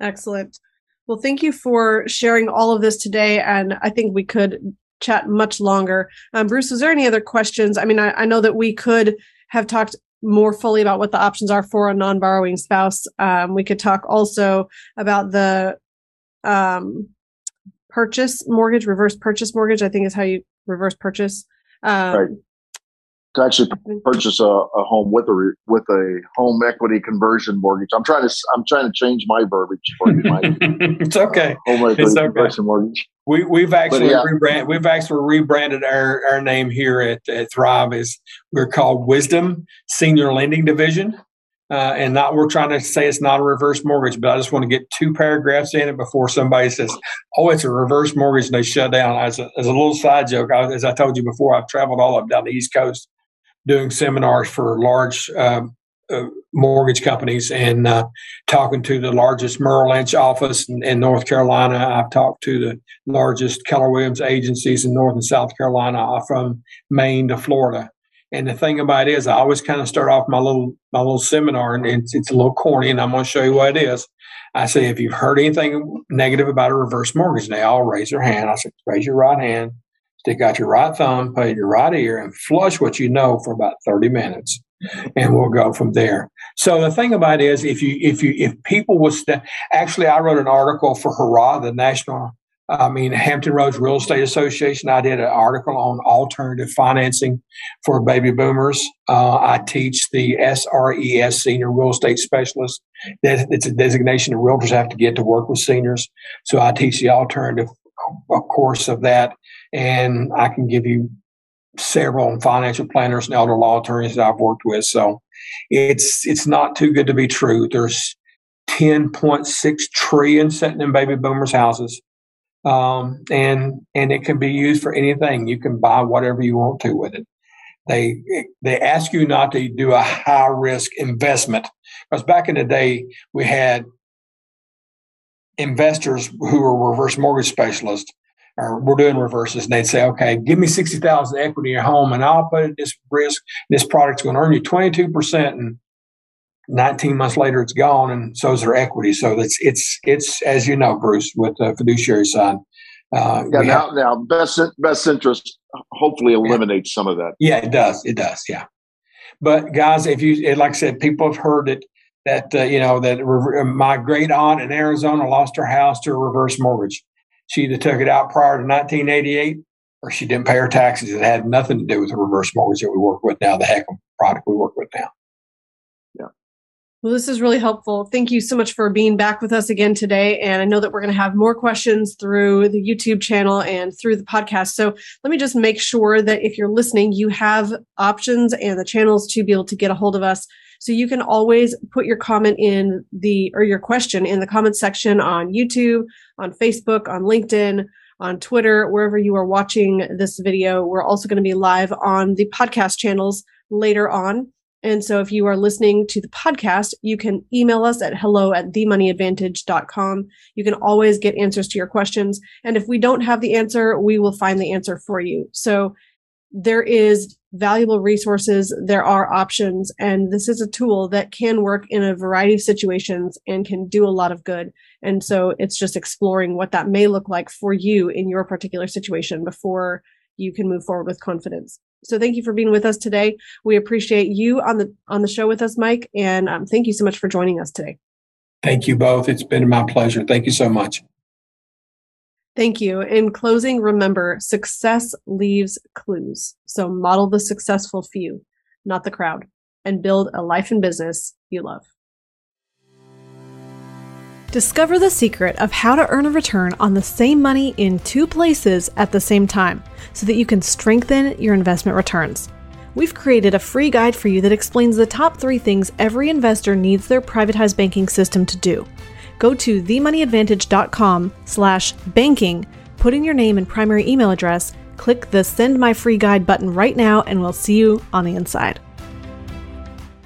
Excellent. Well, thank you for sharing all of this today. And I think we could chat much longer. Um, Bruce, is there any other questions? I mean, I, I, know that we could have talked more fully about what the options are for a non borrowing spouse. Um, we could talk also about the um, purchase mortgage, reverse purchase mortgage, I think is how you reverse purchase. Um, right. to actually purchase a, a home with a with a home equity conversion mortgage. I'm trying to I'm trying to change my verbiage for you, Mike. it's okay. Home equity it's okay. conversion mortgage. We we've actually yeah. rebrand, we've actually rebranded our, our name here at, at Thrive is we're called Wisdom Senior Lending Division. Uh, and not we're trying to say it's not a reverse mortgage, but I just want to get two paragraphs in it before somebody says, "Oh, it's a reverse mortgage," and they shut down. As a, as a little side joke, I, as I told you before, I've traveled all up down the East Coast doing seminars for large uh, mortgage companies and uh, talking to the largest Merrill Lynch office in, in, North Carolina. I've talked to the largest Keller Williams agencies in North and South Carolina, from Maine to Florida. And the thing about it is, I always kind of start off my little my little seminar, and it's, it's a little corny, and I'm going to show you what it is. I say, if you've heard anything negative about a reverse mortgage, they all raise their hand. I said, raise your right hand, stick out your right thumb, put your right ear, and flush what you know for about 30 minutes. And we'll go from there. So the thing about it is, if you if you if people was st- actually, I wrote an article for Hurrah, the National I mean, Hampton Roads Real Estate Association. I did an article on alternative financing for baby boomers. Uh, I teach the SRES, Senior Real Estate Specialist. That it's a designation that realtors have to get to work with seniors. So I teach the alternative course of that, and I can give you several financial planners and elder law attorneys that I've worked with. So it's it's not too good to be true. There's 10.6 trillion sitting in baby boomers' houses um, and and it can be used for anything. You can buy whatever you want to with it. They they ask you not to do a high risk investment because back in the day we had investors who were reverse mortgage specialists or we're doing reverses and they'd say, okay, give me 60,000 equity in your home and I'll put it this risk. This product's going to earn you 22% and 19 months later it's gone and so is their equity so it's it's it's as you know bruce with the fiduciary side uh, yeah now, have, now best best interest hopefully eliminates yeah. some of that yeah it does it does yeah but guys if you like i said people have heard it that uh, you know that re- my great aunt in arizona lost her house to a reverse mortgage she either took it out prior to 1988 or she didn't pay her taxes it had nothing to do with the reverse mortgage that we work with now the HECM product we work with now Yeah. well, this is really helpful. Thank you so much for being back with us again today. And I know that we're going to have more questions through the YouTube channel and through the podcast. So let me just make sure that if you're listening, you have options and the channels to be able to get a hold of us. So you can always put your comment in the, or your question in the comment section on YouTube, on Facebook, on LinkedIn, on Twitter, wherever you are watching this video. We're also going to be live on the podcast channels later on. And so if you are listening to the podcast, you can email us at hello at themoneyadvantage.com. You can always get answers to your questions. And if we don't have the answer, we will find the answer for you. So there is valuable resources. There are options. And this is a tool that can work in a variety of situations and can do a lot of good. And so it's just exploring what that may look like for you in your particular situation before you can move forward with confidence. So thank you for being with us today. We appreciate you on the on the show with us, Mike, and um, thank you so much for joining us today. Thank you both. It's been my pleasure. Thank you so much. Thank you. In closing, remember success leaves clues. So model the successful few, not the crowd, and build a life and business you love. Discover the secret of how to earn a return on the same money in two places at the same time so that you can strengthen your investment returns. We've created a free guide for you that explains the top three things every investor needs their privatized banking system to do. Go to themoneyadvantage.com slash banking, put in your name and primary email address, click the send my free guide button right now, and we'll see you on the inside.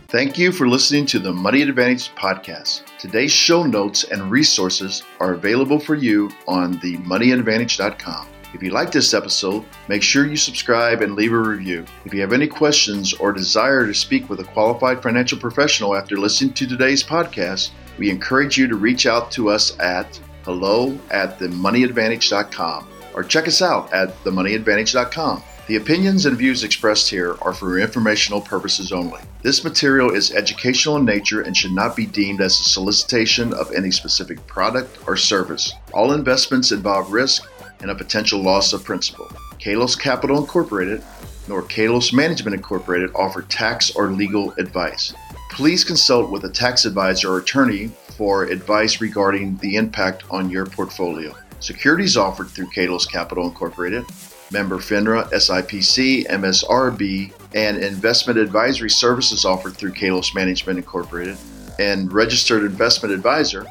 Thank you for listening to the Money Advantage podcast. Today's show notes and resources are available for you on themoneyadvantage.com. If you like this episode, make sure you subscribe and leave a review. If you have any questions or desire to speak with a qualified financial professional after listening to today's podcast, we encourage you to reach out to us at hello at themoneyadvantage.com or check us out at themoneyadvantage.com. The opinions and views expressed here are for informational purposes only. This material is educational in nature and should not be deemed as a solicitation of any specific product or service. All investments involve risk and a potential loss of principal. Kalos Capital Incorporated nor Kalos Management Incorporated offer tax or legal advice. Please consult with a tax advisor or attorney for advice regarding the impact on your portfolio. Securities offered through Kalos Capital Incorporated, member FINRA, SIPC, MSRB, and investment advisory services offered through Kalos Management Incorporated, and registered investment advisor,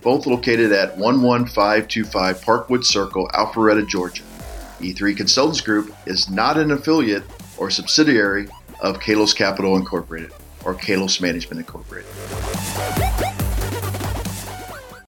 both located at 11525 Parkwood Circle, Alpharetta, Georgia. E3 Consultants Group is not an affiliate or subsidiary of Kalos Capital Incorporated or Kalos Management Incorporated.